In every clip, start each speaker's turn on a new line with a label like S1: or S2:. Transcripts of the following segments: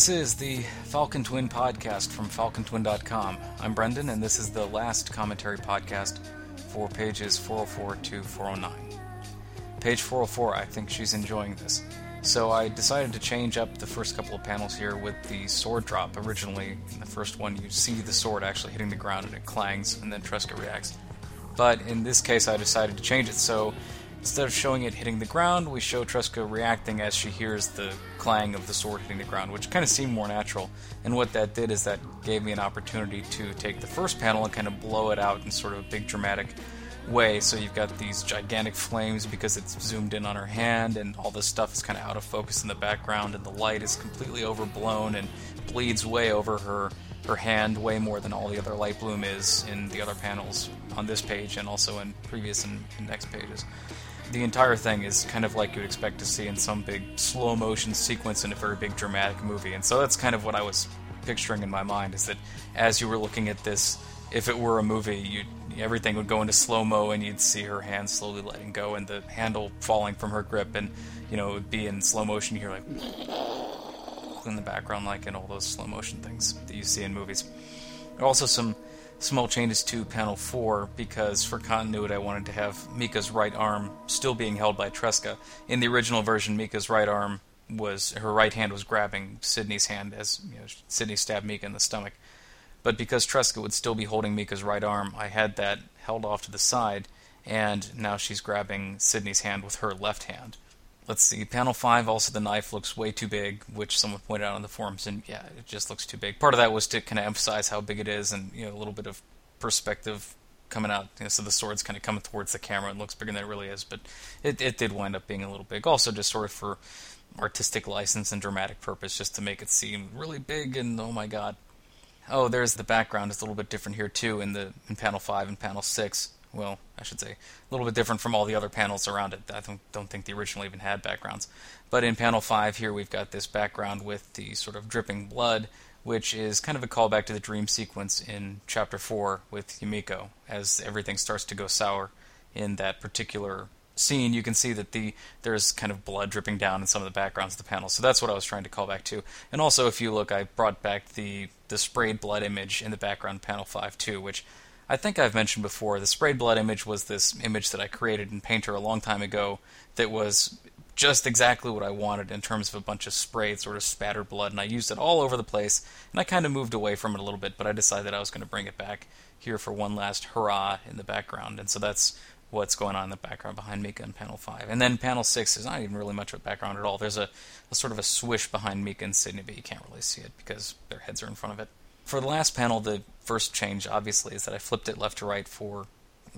S1: This is the Falcon Twin podcast from falcontwin.com. I'm Brendan, and this is the last commentary podcast for pages 404 to 409. Page 404, I think she's enjoying this. So I decided to change up the first couple of panels here with the sword drop. Originally, in the first one, you see the sword actually hitting the ground and it clangs, and then Tresca reacts. But in this case, I decided to change it so instead of showing it hitting the ground, we show Tresca reacting as she hears the clang of the sword hitting the ground, which kind of seemed more natural. And what that did is that gave me an opportunity to take the first panel and kind of blow it out in sort of a big dramatic way. So you've got these gigantic flames because it's zoomed in on her hand, and all this stuff is kind of out of focus in the background, and the light is completely overblown and bleeds way over her her hand way more than all the other light bloom is in the other panels on this page and also in previous and next pages. The entire thing is kind of like you'd expect to see in some big slow motion sequence in a very big dramatic movie, and so that's kind of what I was picturing in my mind is that as you were looking at this, if it were a movie, you everything would go into slow mo and you'd see her hand slowly letting go and the handle falling from her grip, and you know it would be in slow motion. You hear like in the background, like in all those slow motion things that you see in movies. Also, some small changes to panel 4 because for continuity I wanted to have Mika's right arm still being held by Tresca. In the original version, Mika's right arm was her right hand was grabbing Sydney's hand as you know, Sydney stabbed Mika in the stomach. But because Tresca would still be holding Mika's right arm, I had that held off to the side, and now she's grabbing Sydney's hand with her left hand. Let's see, panel 5, also the knife looks way too big, which someone pointed out on the forums, and yeah, it just looks too big. Part of that was to kind of emphasize how big it is and, you know, a little bit of perspective coming out, you know, so the sword's kind of coming towards the camera and looks bigger than it really is, but it, it did wind up being a little big. Also, just sort of for artistic license and dramatic purpose, just to make it seem really big and oh my god, oh, there's the background. It's a little bit different here too in the in panel five and panel six. Well, I should say a little bit different from all the other panels around it. I don't, don't think the original even had backgrounds. But in panel five here, we've got this background with the sort of dripping blood, which is kind of a callback to the dream sequence in chapter four with Yumiko, as everything starts to go sour in that particular scene, you can see that the there's kind of blood dripping down in some of the backgrounds of the panels. So that's what I was trying to call back to. And also, if you look, I brought back the the sprayed blood image in the background panel five too, which I think I've mentioned before. The sprayed blood image was this image that I created in Painter a long time ago that was just exactly what I wanted in terms of a bunch of sprayed, sort of spattered blood, and I used it all over the place. And I kind of moved away from it a little bit, but I decided I was going to bring it back here for one last hurrah in the background. And so that's what's going on in the background behind Mika in panel 5. And then panel 6 is not even really much of a background at all. There's a, a, sort of a swish behind Mika and Sydney, but you can't really see it because their heads are in front of it. For the last panel, the first change, obviously, is that I flipped it left to right for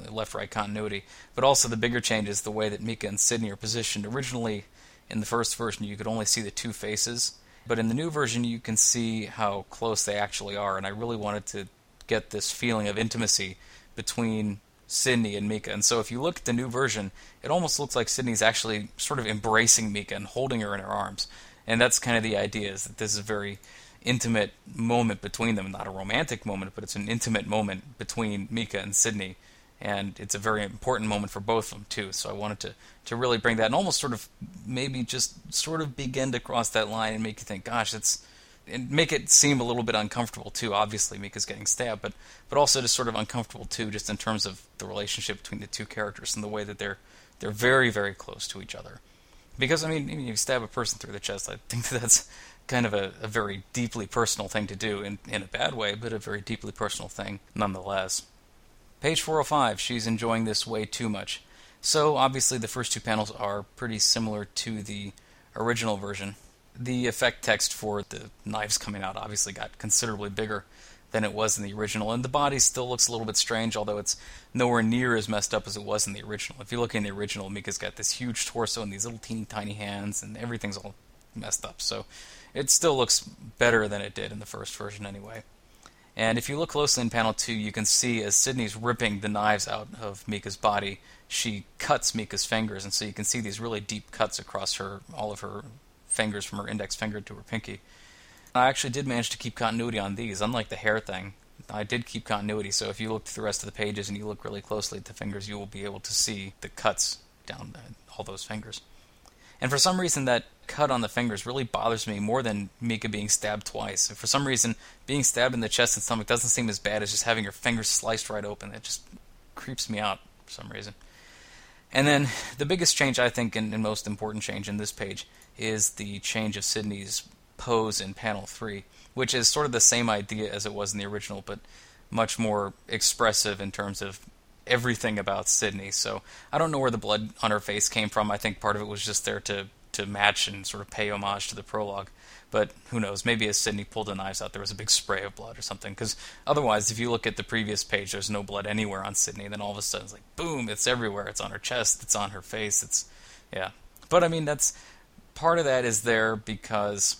S1: left right continuity. But also, the bigger change is the way that Mika and Sydney are positioned. Originally, in the first version, you could only see the two faces. But in the new version, you can see how close they actually are. And I really wanted to get this feeling of intimacy between Sydney and Mika. And so if you look at the new version, it almost looks like Sydney's actually sort of embracing Mika and holding her in her arms. And that's kind of the idea is that this is very intimate moment between them, not a romantic moment, but it's an intimate moment between Mika and Sydney. And it's a very important moment for both of them too. So I wanted to, to really bring that and almost sort of maybe just sort of begin to cross that line and make you think, gosh, it's and make it seem a little bit uncomfortable too. Obviously, Mika's getting stabbed, but but also just sort of uncomfortable too, just in terms of the relationship between the two characters and the way that they're they're very very close to each other. Because I mean, you stab a person through the chest. I think that that's kind of a, a very deeply personal thing to do in in a bad way, but a very deeply personal thing nonetheless. Page 405. She's enjoying this way too much. So obviously, the first two panels are pretty similar to the original version the effect text for the knives coming out obviously got considerably bigger than it was in the original, and the body still looks a little bit strange, although it's nowhere near as messed up as it was in the original. If you look in the original, Mika's got this huge torso and these little teeny tiny hands, and everything's all messed up. So it still looks better than it did in the first version, anyway. And if you look closely in panel 2, you can see as Sydney's ripping the knives out of Mika's body, she cuts Mika's fingers, and so you can see these really deep cuts across her all of her fingers from her index finger to her pinky. I actually did manage to keep continuity on these, unlike the hair thing. I did keep continuity, so if you look through the rest of the pages and you look really closely at the fingers, you will be able to see the cuts down uh, all those fingers. And for some reason, that cut on the fingers really bothers me more than Mika being stabbed twice. And for some reason, being stabbed in the chest and stomach doesn't seem as bad as just having your fingers sliced right open. It just creeps me out for some reason. And then the biggest change, I think, and, and most important change in this page is the change of Sydney's pose in panel 3, which is sort of the same idea as it was in the original, but much more expressive in terms of everything about Sydney. So I don't know where the blood on her face came from. I think part of it was just there to to match and sort of pay homage to the prologue. But who knows? Maybe as Sydney pulled the knives out, there was a big spray of blood or something. Because otherwise, if you look at the previous page, there's no blood anywhere on Sydney. Then all of a sudden, it's like boom! It's everywhere. It's on her chest. It's on her face. It's yeah. But I mean, that's part of that is there because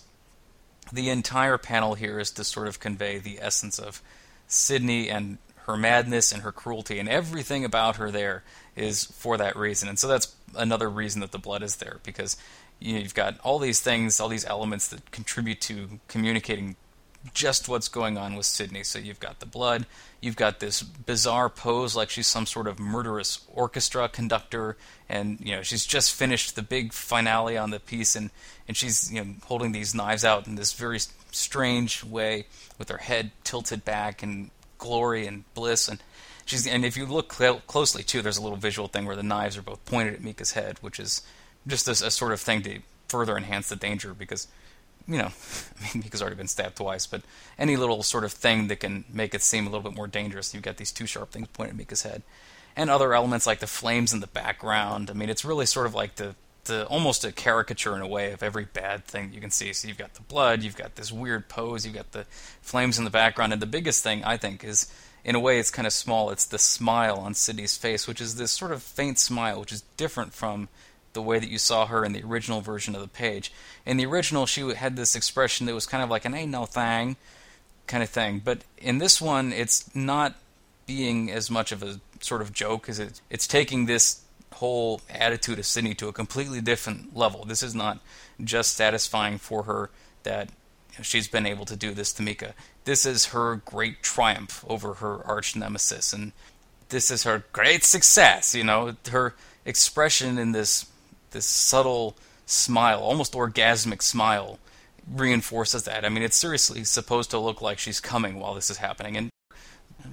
S1: the entire panel here is to sort of convey the essence of Sydney and her madness and her cruelty and everything about her there is for that reason. And so that's another reason that the blood is there because you've got all these things, all these elements that contribute to communicating just what's going on with Sydney. So you've got the blood, you've got this bizarre pose like she's some sort of murderous orchestra conductor, and you know she's just finished the big finale on the piece, and and she's you know holding these knives out in this very strange way with her head tilted back and glory and bliss and she's and if you look cl- closely too there's a little visual thing where the knives are both pointed at Mika's head which is just a, a sort of thing to further enhance the danger because you know Mika's already been stabbed twice but any little sort of thing that can make it seem a little bit more dangerous you've got these two sharp things pointed at Mika's head and other elements like the flames in the background I mean it's really sort of like the the almost a caricature in a way of every bad thing you can see. So you've got the blood, you've got this weird pose, you've got the flames in the background, and the biggest thing I think is, in a way, it's kind of small. It's the smile on Sydney's face, which is this sort of faint smile, which is different from the way that you saw her in the original version of the page. In the original, she had this expression that was kind of like an "ain't no thing" kind of thing, but in this one, it's not being as much of a sort of joke as it, it's taking this whole attitude of Sydney to a completely different level. This is not just satisfying for her that she's been able to do this to Mika. This is her great triumph over her arch nemesis, and this is her great success. You know, her expression in this this subtle smile, almost orgasmic smile, reinforces that. I mean, it's seriously supposed to look like she's coming while this is happening, and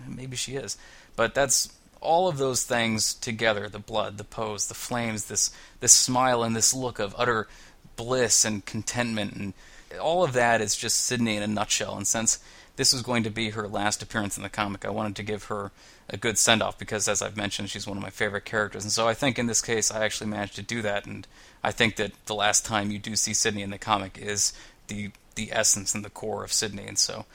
S1: maybe she is, but that's all of those things together the blood, the pose, the flames, this, this smile, and this look of utter bliss and contentment. And all of that is just Sydney in a nutshell. And since this was going to be her last appearance in the comic, I wanted to give her a good send off because, as I've mentioned, she's one of my favorite characters. And so I think in this case, I actually managed to do that. And I think that the last time you do see Sydney in the comic is the the essence and the core of Sydney. And so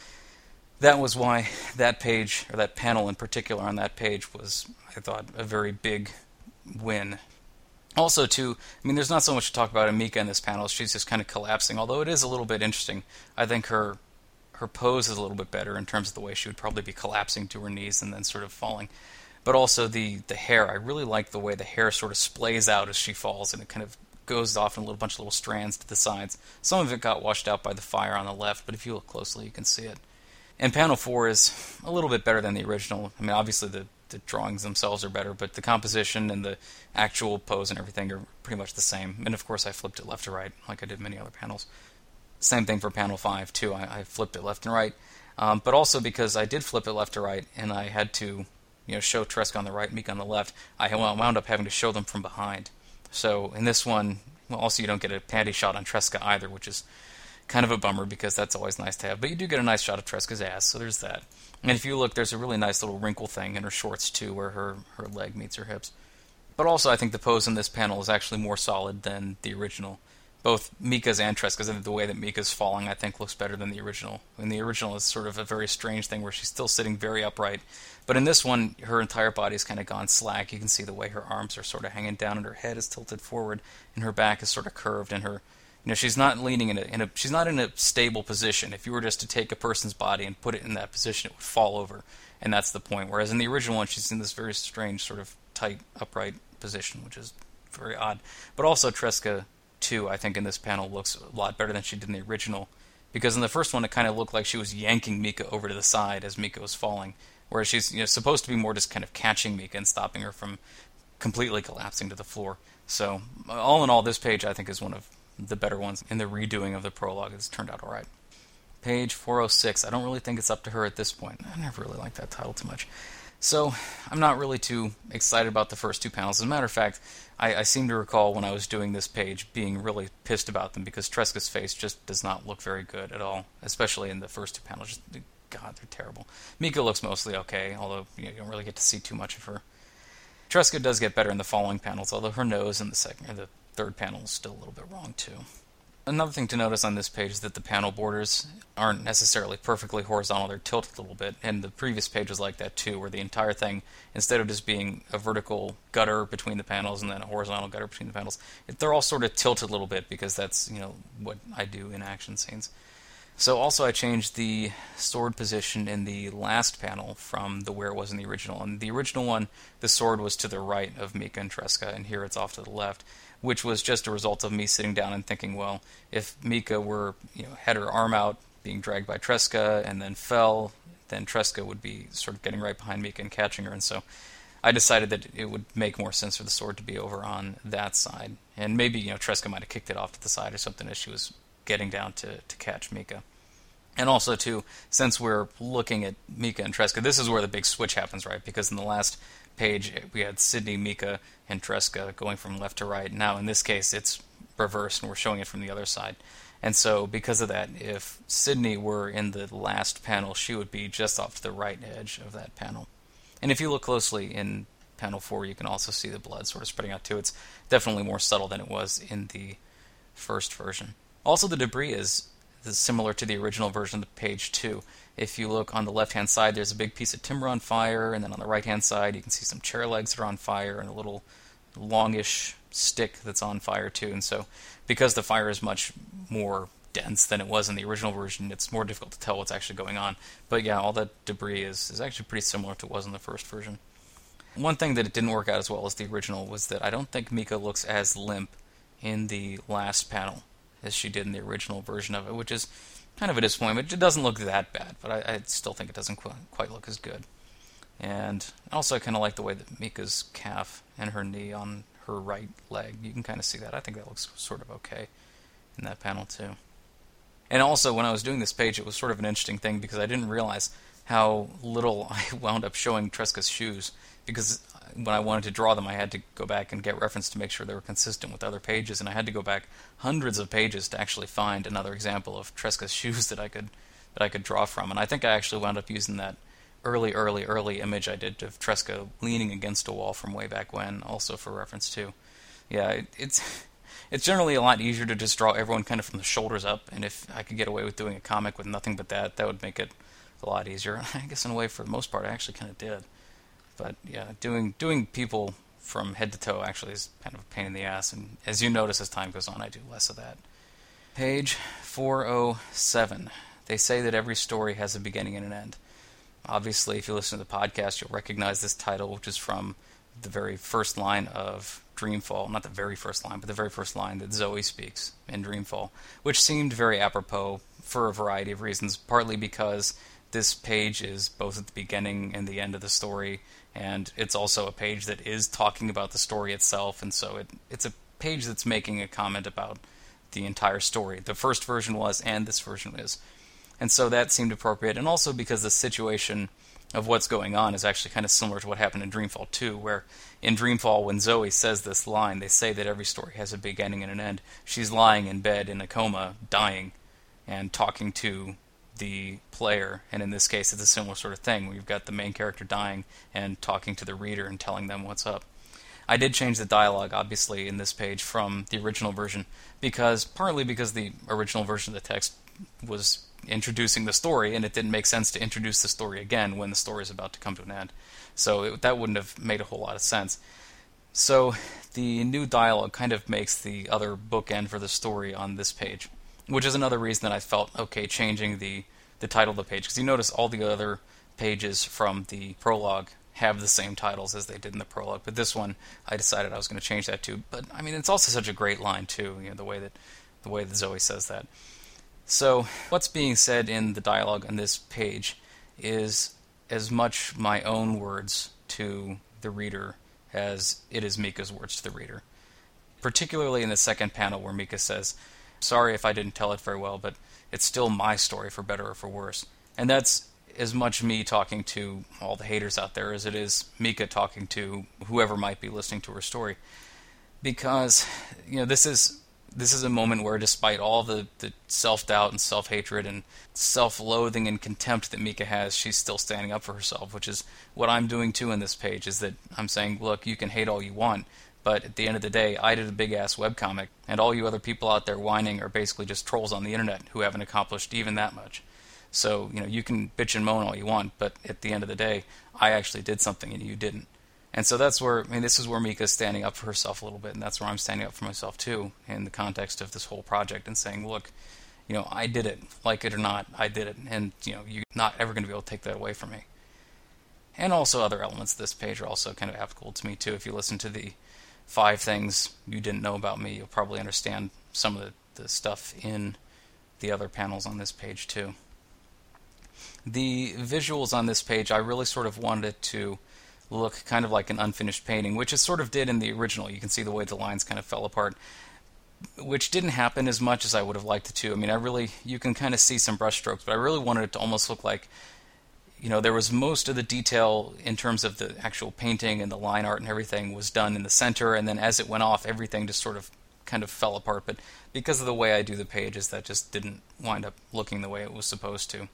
S1: that was why that page, or that panel in particular on that page, was, I thought, a very big win. Also, too, I mean, there's not so much to talk about Amika in this panel. She's just kind of collapsing, although it is a little bit interesting. I think her her pose is a little bit better in terms of the way she would probably be collapsing to her knees and then sort of falling. But also the the hair, I really like the way the hair sort of splays out as she falls, and it kind of goes off in a little bunch of little strands to the sides. Some of it got washed out by the fire on the left, but if you look closely, you can see it. And panel four is a little bit better than the original. I mean, obviously the, the drawings themselves are better, but the composition and the actual pose and everything are pretty much the same. And of course, I flipped it left to right, like I did many other panels. Same thing for panel five too. I, I flipped it left and right, um, but also because I did flip it left to right, and I had to, you know, show Tresca on the right, Meek on the left. I wound up having to show them from behind. So in this one, well, also you don't get a panty shot on Tresca either, which is kind of a bummer because that's always nice to have. But you do get a nice shot of Tresca's ass, so there's that. And if you look, there's a really nice little wrinkle thing in her shorts too, where her her leg meets her hips. But also, I think the pose in this panel is actually more solid than the original. Both Mika's and Tresca's, and the way that Mika's falling, I think, looks better than the original. And the original is sort of a very strange thing where she's still sitting very upright. But in this one, her entire body's kind of gone slack. You can see the way her arms are sort of hanging down, and her head is tilted forward, and her back is sort of curved, and her you know, she's not leaning in a, in a she's not in a stable position. If you were just to take a person's body and put it in that position, it would fall over, and that's the point. Whereas in the original one, she's in this very strange sort of tight upright position, which is very odd. But also Tresca too, I think in this panel looks a lot better than she did in the original, because in the first one it kind of looked like she was yanking Mika over to the side as Mika was falling, whereas she's you know supposed to be more just kind of catching Mika and stopping her from completely collapsing to the floor. So all in all, this page I think is one of the better ones in the redoing of the prologue. It's turned out alright. Page 406. I don't really think it's up to her at this point. I never really liked that title too much. So, I'm not really too excited about the first two panels. As a matter of fact, I, I, seem to recall when I was doing this page being really pissed about them because Tresca's face just does not look very good at all, especially in the first two panels. Just, God, they're terrible. Mika looks mostly okay, although you, know, you don't really get to see too much of her. Tresca does get better in the following panels, although her nose in the second or the third panel is still a little bit wrong too. Another thing to notice on this page is that the panel borders aren't necessarily perfectly horizontal, they're tilted a little bit, and the previous page was like that too, where the entire thing, instead of just being a vertical gutter between the panels and then a horizontal gutter between the panels, they're all sort of tilted a little bit because that's, you know, what I do in action scenes. So also I changed the sword position in the last panel from the where it was in the original. And the original one, the sword was to the right of Mika and Tresca, and here it's off to the left which was just a result of me sitting down and thinking, well, if Mika were, you know, had her arm out, being dragged by Tresca, and then fell, then Tresca would be sort of getting right behind Mika and catching her, and so I decided that it would make more sense for the sword to be over on that side, and maybe you know Tresca might have kicked it off to the side or something as she was getting down to to catch Mika. And also, too, since we're looking at Mika and Tresca, this is where the big switch happens, right? Because in the last page, we had Sydney, Mika, and Tresca going from left to right. Now, in this case, it's reversed, and we're showing it from the other side. And so, because of that, if Sydney were in the last panel, she would be just off to the right edge of that panel. And if you look closely in panel 4, you can also see the blood sort of spreading out too. It's definitely more subtle than it was in the first version. Also, the debris is, is similar to the original version of page 2. If you look on the left hand side, there's a big piece of timber on fire, and then on the right hand side, you can see some chair legs that are on fire and a little longish stick that's on fire too. And so, because the fire is much more dense than it was in the original version, it's more difficult to tell what's actually going on. But yeah, all that debris is, is actually pretty similar to what was in the first version. One thing that it didn't work out as well as the original was that I don't think Mika looks as limp in the last panel as she did in the original version of it, which is kind of a disappointment. It doesn't look that bad, but I, I still think it doesn't qu- quite look as good. And also, I kind of like the way that Mika's calf and her knee on her right leg. You can kind of see that. I think that looks sort of okay in that panel too. And also, when I was doing this page, it was sort of an interesting thing because I didn't realize how little I wound up showing Tresca's shoes. Because when I wanted to draw them, I had to go back and get reference to make sure they were consistent with other pages, and I had to go back hundreds of pages to actually find another example of Tresca's shoes that I could that I could draw from. And I think I actually wound up using that early, early, early image I did of Tresca leaning against a wall from way back when, also for reference too. Yeah, it, it's it's generally a lot easier to just draw everyone kind of from the shoulders up, and if I could get away with doing a comic with nothing but that, that would make it a lot easier. I guess in a way, for the most part, I actually kind of did. But yeah, doing doing people from head to toe actually is kind of a pain in the ass, and as you notice as time goes on, I do less of that. Page 407. They say that every story has a beginning and an end. Obviously, if you listen to the podcast, you'll recognize this title, which is from the very first line of Dreamfall. Not the very first line, but the very first line that Zoe speaks in Dreamfall, which seemed very apropos for a variety of reasons. Partly because this page is both at the beginning and the end of the story, and it's also a page that is talking about the story itself, and so it, it's a page that's making a comment about the entire story. The first version was, and this version is. And so that seemed appropriate, and also because the situation of what's going on is actually kind of similar to what happened in Dreamfall 2, where in Dreamfall, when Zoe says this line, they say that every story has a beginning and an end. She's lying in bed in a coma, dying, and talking to the player, and in this case, it's a similar sort of thing. We've got the main character dying and talking to the reader and telling them what's up. I did change the dialogue, obviously, in this page from the original version, because partly because the original version of the text was introducing the story, and it didn't make sense to introduce the story again when the story is about to come to an end. So it, that wouldn't have made a whole lot of sense. So the new dialogue kind of makes the other bookend for the story on this page which is another reason that I felt okay changing the the title of the page because you notice all the other pages from the prologue have the same titles as they did in the prologue, but this one I decided I was going to change that too. But I mean, it's also such a great line too, you know, the way that the way that Zoe says that. So what's being said in the dialogue on this page is as much my own words to the reader as it is Mika's words to the reader particularly in the second panel where Mika says, Sorry if I didn't tell it very well, but it's still my story for better or for worse. And that's as much me talking to all the haters out there as it is Mika talking to whoever might be listening to her story. Because, you know, this is this is a moment where despite all the, the self doubt and self hatred and self loathing and contempt that Mika has, she's still standing up for herself, which is what I'm doing too in this page, is that I'm saying, look, you can hate all you want, but at the end of the day, I did a big ass webcomic, and all you other people out there whining are basically just trolls on the internet who haven't accomplished even that much. So, you know, you can bitch and moan all you want, but at the end of the day, I actually did something and you didn't. And so that's where, I mean, this is where Mika's standing up for herself a little bit, and that's where I'm standing up for myself too, in the context of this whole project, and saying, look, you know, I did it, like it or not, I did it, and, you know, you're not ever going to be able to take that away from me. And also, other elements of this page are also kind of applicable to me too. If you listen to the five things you didn't know about me, you'll probably understand some of the, the stuff in the other panels on this page too. The visuals on this page, I really sort of wanted it to look kind of like an unfinished painting, which it sort of did in the original. You can see the way the lines kind of fell apart, which didn't happen as much as I would have liked it to. I mean, I really, you can kind of see some brushstrokes, but I really wanted it to almost look like, you know, there was most of the detail in terms of the actual painting and the line art and everything was done in the center, and then as it went off, everything just sort of kind of fell apart. But because of the way I do the pages, that just didn't wind up looking the way it was supposed to.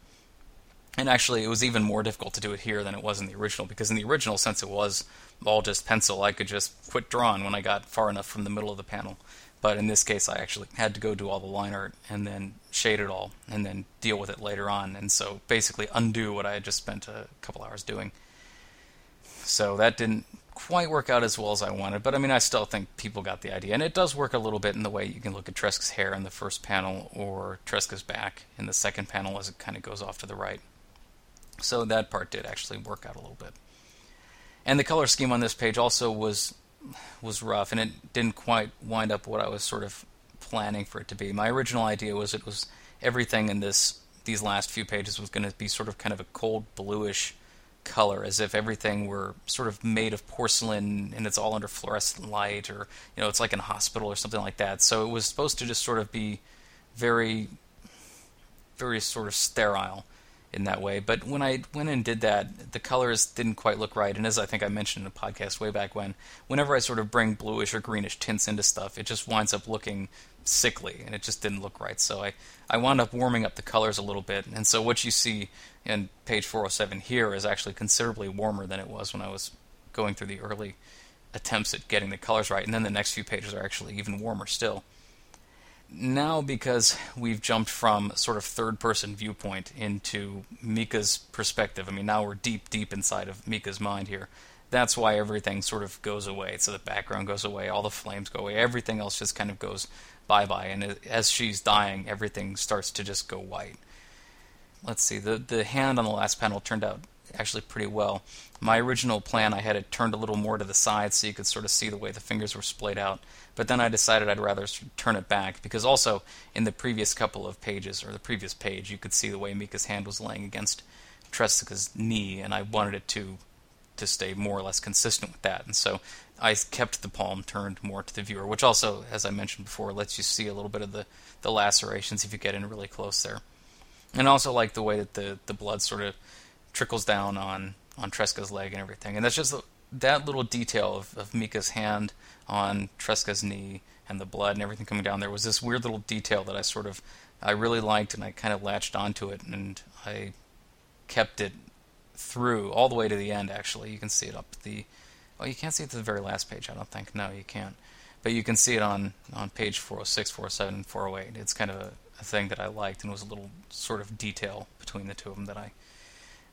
S1: And actually, it was even more difficult to do it here than it was in the original, because in the original, since it was all just pencil, I could just quit drawing when I got far enough from the middle of the panel. But in this case, I actually had to go do all the line art and then shade it all and then deal with it later on. And so basically undo what I had just spent a couple hours doing. So that didn't quite work out as well as I wanted, but I mean, I still think people got the idea. And it does work a little bit in the way you can look at Tresca's hair in the first panel or Tresca's back in the second panel as it kind of goes off to the right. So that part did actually work out a little bit. And the color scheme on this page also was was rough, and it didn't quite wind up what I was sort of planning for it to be. My original idea was it was everything in this these last few pages was going to be sort of kind of a cold bluish color, as if everything were sort of made of porcelain and it's all under fluorescent light, or you know, it's like in a hospital or something like that. So it was supposed to just sort of be very, very sort of sterile in that way. But when I went and did that, the colors didn't quite look right. And as I think I mentioned in a podcast way back when, whenever I sort of bring bluish or greenish tints into stuff, it just winds up looking sickly and it just didn't look right. So I, I wound up warming up the colors a little bit. And so what you see in page 407 here is actually considerably warmer than it was when I was going through the early attempts at getting the colors right. And then the next few pages are actually even warmer still now because we've jumped from sort of third person viewpoint into Mika's perspective, I mean, now we're deep, deep inside of Mika's mind here. That's why everything sort of goes away. So the background goes away, all the flames go away, everything else just kind of goes bye bye. And as she's dying, everything starts to just go white. Let's see, the, the hand on the last panel turned out actually pretty well. My original plan, I had it turned a little more to the side so you could sort of see the way the fingers were splayed out. But then I decided I'd rather turn it back because also in the previous couple of pages, or the previous page, you could see the way Mika's hand was laying against Tresca's knee, and I wanted it to to stay more or less consistent with that. And so I kept the palm turned more to the viewer, which also, as I mentioned before, lets you see a little bit of the, the lacerations if you get in really close there. And I also like the way that the, the blood sort of trickles down on on Tresca's leg and everything. And that's just that little detail of, of Mika's hand on Tresca's knee and the blood and everything coming down there was this weird little detail that I sort of I really liked and I kind of latched onto it and I kept it through all the way to the end actually. You can see it up the well you can't see it to the very last page, I don't think. No, you can't. But you can see it on, on page 406, 407, and 408. It's kind of a, a thing that I liked and was a little sort of detail between the two of them that I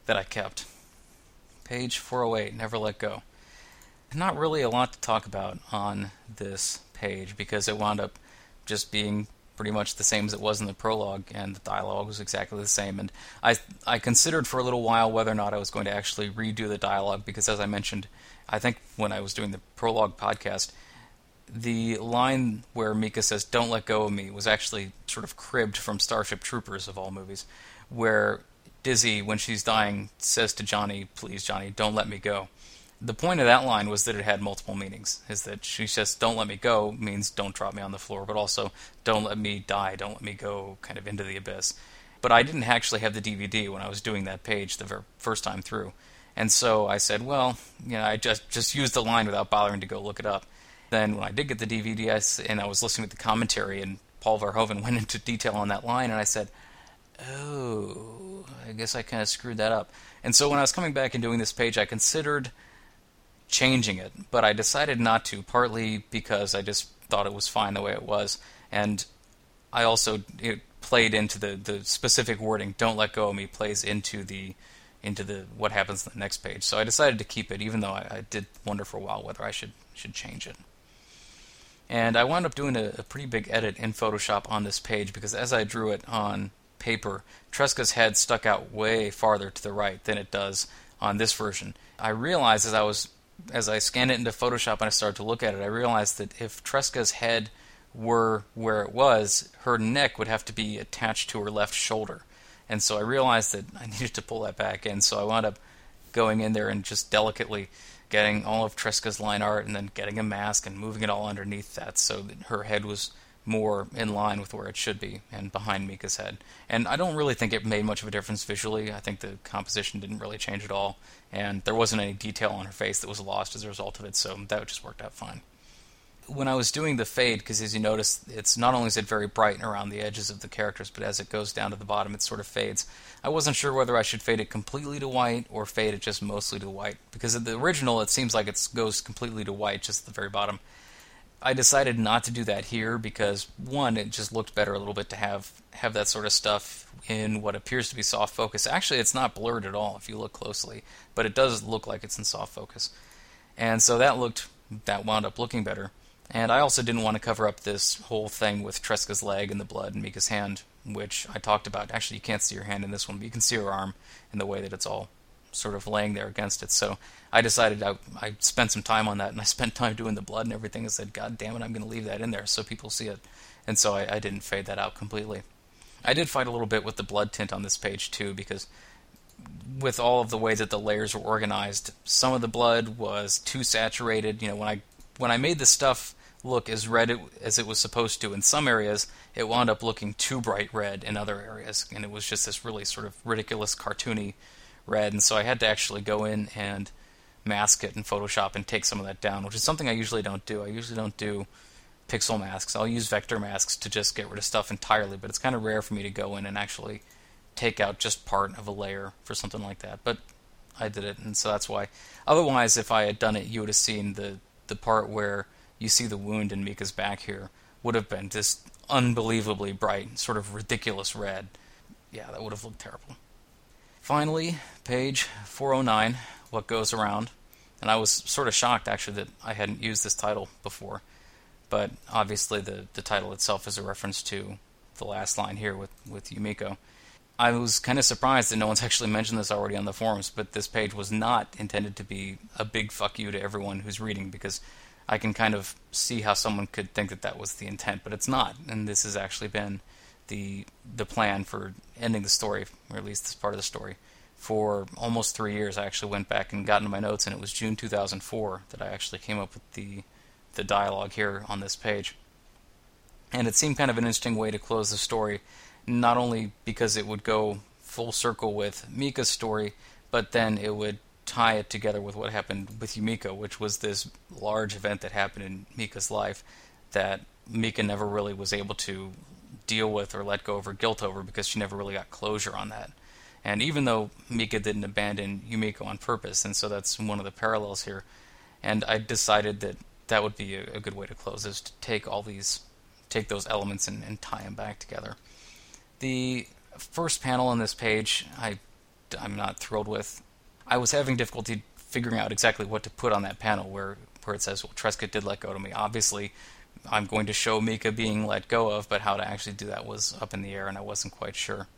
S1: that I kept. Page 408, Never Let Go. Not really a lot to talk about on this page because it wound up just being pretty much the same as it was in the prologue, and the dialogue was exactly the same. And I I considered for a little while whether or not I was going to actually redo the dialogue because, as I mentioned, I think when I was doing the prologue podcast, the line where Mika says "Don't let go of me" was actually sort of cribbed from Starship Troopers of all movies, where Dizzy, when she's dying, says to Johnny, "Please, Johnny, don't let me go." the point of that line was that it had multiple meanings. Is that she says, "Don't let me go" means don't drop me on the floor, but also don't let me die, don't let me go, kind of into the abyss. But I didn't actually have the DVD when I was doing that page the very first time through, and so I said, "Well, you know, I just just used the line without bothering to go look it up." Then when I did get the DVD, I, and I was listening to the commentary, and Paul Verhoeven went into detail on that line, and I said, "Oh, I guess I kind of screwed that up." And so when I was coming back and doing this page, I considered changing it, but I decided not to, partly because I just thought it was fine the way it was, and I also it played into the, the specific wording "Don't let go of me" plays into the into the what happens in the next page. So I decided to keep it, even though I, I did wonder for a while whether I should should change it. And I wound up doing a, a pretty big edit in Photoshop on this page because as I drew it on paper, Tresca's head stuck out way farther to the right than it does on this version. I realized as I was as I scanned it into Photoshop and I started to look at it, I realized that if Tresca's head were where it was, her neck would have to be attached to her left shoulder. And so I realized that I needed to pull that back in. So I wound up going in there and just delicately getting all of Tresca's line art and then getting a mask and moving it all underneath that so that her head was more in line with where it should be and behind Mika's head. And I don't really think it made much of a difference visually. I think the composition didn't really change at all, and there wasn't any detail on her face that was lost as a result of it, so that just worked out fine. When I was doing the fade, because as you notice, it's not only is it very bright around the edges of the characters, but as it goes down to the bottom, it sort of fades. I wasn't sure whether I should fade it completely to white or fade it just mostly to white, because in the original it seems like it goes completely to white just at the very bottom I decided not to do that here because one, it just looked better a little bit to have have that sort of stuff in what appears to be soft focus. Actually, it's not blurred at all if you look closely, but it does look like it's in soft focus. And so that looked that wound up looking better. And I also didn't want to cover up this whole thing with Tresca's leg and the blood and Mika's hand, which I talked about. Actually, you can't see her hand in this one, but you can see her arm in the way that it's all sort of laying there against it. So I decided I, I spent some time on that, and I spent time doing the blood and everything. and said, God damn it, I'm going to leave that in there so people see it. And so I, I didn't fade that out completely. I did fight a little bit with the blood tint on this page too, because with all of the way that the layers were organized, some of the blood was too saturated. You know, when I when I made the stuff look as red as it was supposed to in some areas, it wound up looking too bright red in other areas, and it was just this really sort of ridiculous, cartoony red, and so I had to actually go in and mask it in Photoshop and take some of that down, which is something I usually don't do. I usually don't do pixel masks. I'll use vector masks to just get rid of stuff entirely, but it's kind of rare for me to go in and actually take out just part of a layer for something like that. But I did it, and so that's why. Otherwise, if I had done it, you would have seen the the part where you see the wound in Mika's back here would have been just unbelievably bright, sort of ridiculous red. Yeah, that would have looked terrible. Finally, page 409, What Goes Around. And I was sort of shocked actually that I hadn't used this title before. But obviously, the, the title itself is a reference to the last line here with, with Yumiko. I was kind of surprised that no one's actually mentioned this already on the forums, but this page was not intended to be a big fuck you to everyone who's reading because I can kind of see how someone could think that that was the intent, but it's not. And this has actually been the the plan for ending the story, or at least this part of the story, for almost three years. I actually went back and got into my notes, and it was June 2004 that I actually came up with the the dialogue here on this page. And it seemed kind of an interesting way to close the story, not only because it would go full circle with Mika's story, but then it would tie it together with what happened with Yumiko, which was this large event that happened in Mika's life that Mika never really was able to deal with or let go of her guilt over because she never really got closure on that. And even though Mika didn't abandon Yumiko on purpose, and so that's one of the parallels here. And I decided that that would be a, a good way to close is to take all these, take those elements and, and tie them back together. The first panel on this page, I, I'm not thrilled with. I was having difficulty figuring out exactly what to put on that panel where, where it says, well, Tresca did let go to me. Obviously, I'm going to show Mika being let go of, but how to actually do that was up in the air, and I wasn't quite sure.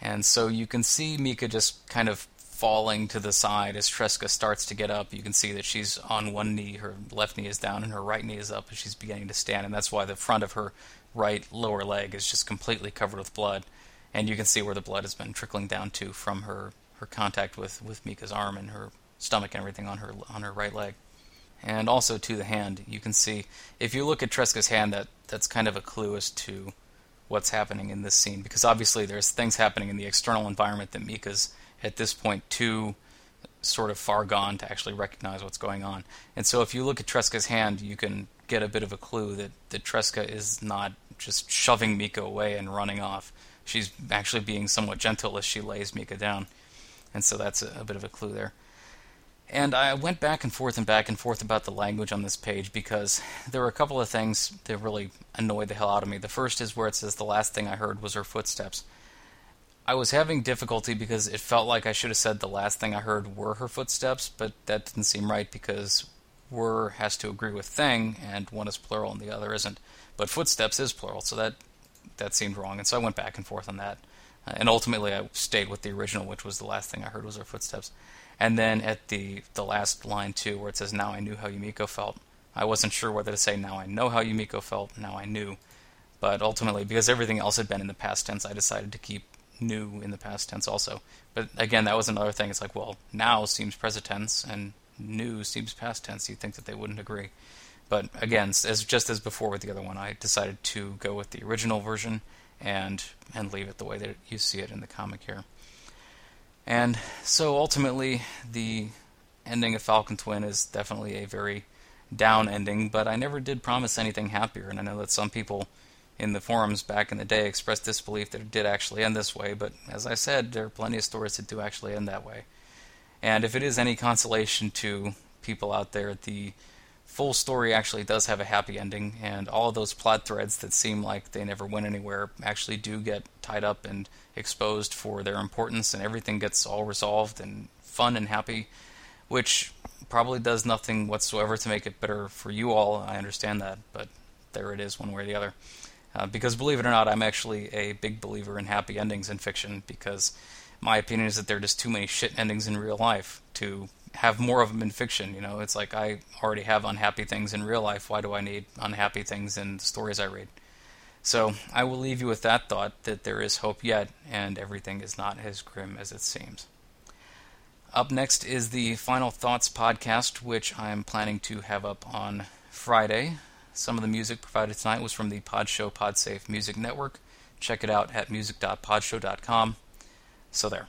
S1: And so you can see Mika just kind of falling to the side as Tresca starts to get up. You can see that she's on one knee, her left knee is down, and her right knee is up as she's beginning to stand, and that's why the front of her right lower leg is just completely covered with blood. And you can see where the blood has been trickling down to from her, her contact with, with Mika's arm and her stomach and everything on her on her right leg, and also to the hand. You can see if you look at Tresca's hand, that that's kind of a clue as to what's happening in this scene because obviously there's things happening in the external environment that Mika's at this point too sort of far gone to actually recognize what's going on. And so if you look at Tresca's hand, you can get a bit of a clue that, that Tresca is not just shoving Mika away and running off. She's actually being somewhat gentle as she lays Mika down. And so that's a, a bit of a clue there. And I went back and forth and back and forth about the language on this page because there were a couple of things that really annoyed the hell out of me. The first is where it says the last thing I heard was her footsteps. I was having difficulty because it felt like I should have said the last thing I heard were her footsteps, but that didn't seem right because were has to agree with thing, and one is plural and the other isn't. But footsteps is plural, so that that seemed wrong, and so I went back and forth on that. Uh, and ultimately, I stayed with the original, which was the last thing I heard was her footsteps. And then at the the last line too, where it says "Now I knew how Yumiko felt," I wasn't sure whether to say "Now I know how Yumiko felt," "Now I knew," but ultimately, because everything else had been in the past tense, I decided to keep knew in the past tense also. But again, that was another thing. It's like, well, now seems present tense and knew seems past tense. You'd think that they wouldn't agree. But again, as just as before with the other one, I decided to go with the original version and and leave it the way that you see it in the comic here. And so ultimately, the ending of Falcon Twin is definitely a very down ending, but I never did promise anything happier, and I know that some people in the forums back in the day expressed disbelief that it did actually end this way, but as I said, there are plenty of stories that do actually end that way. And if it is any consolation to people out there, at the full story actually does have a happy ending, and all of those plot threads that seem like they never went anywhere actually do get tied up and exposed for their importance, and everything gets all resolved and fun and happy, which probably does nothing whatsoever to make it better for you all. I understand that, but there it is, one way or the other. Uh, because believe it or not, I'm actually a big believer in happy endings in fiction because my opinion is that there are just too many shit endings in real life to have more of them in fiction. You know, it's like I already have unhappy things in real life. Why do I need unhappy things in the stories I read? So I will leave you with that thought that there is hope yet, and everything is not as grim as it seems. Up next is the Final Thoughts podcast, which I'm planning to have up on Friday. Some of the music provided tonight was from the Podshow Podsafe Music Network. Check it out at music.podshow.com. So there.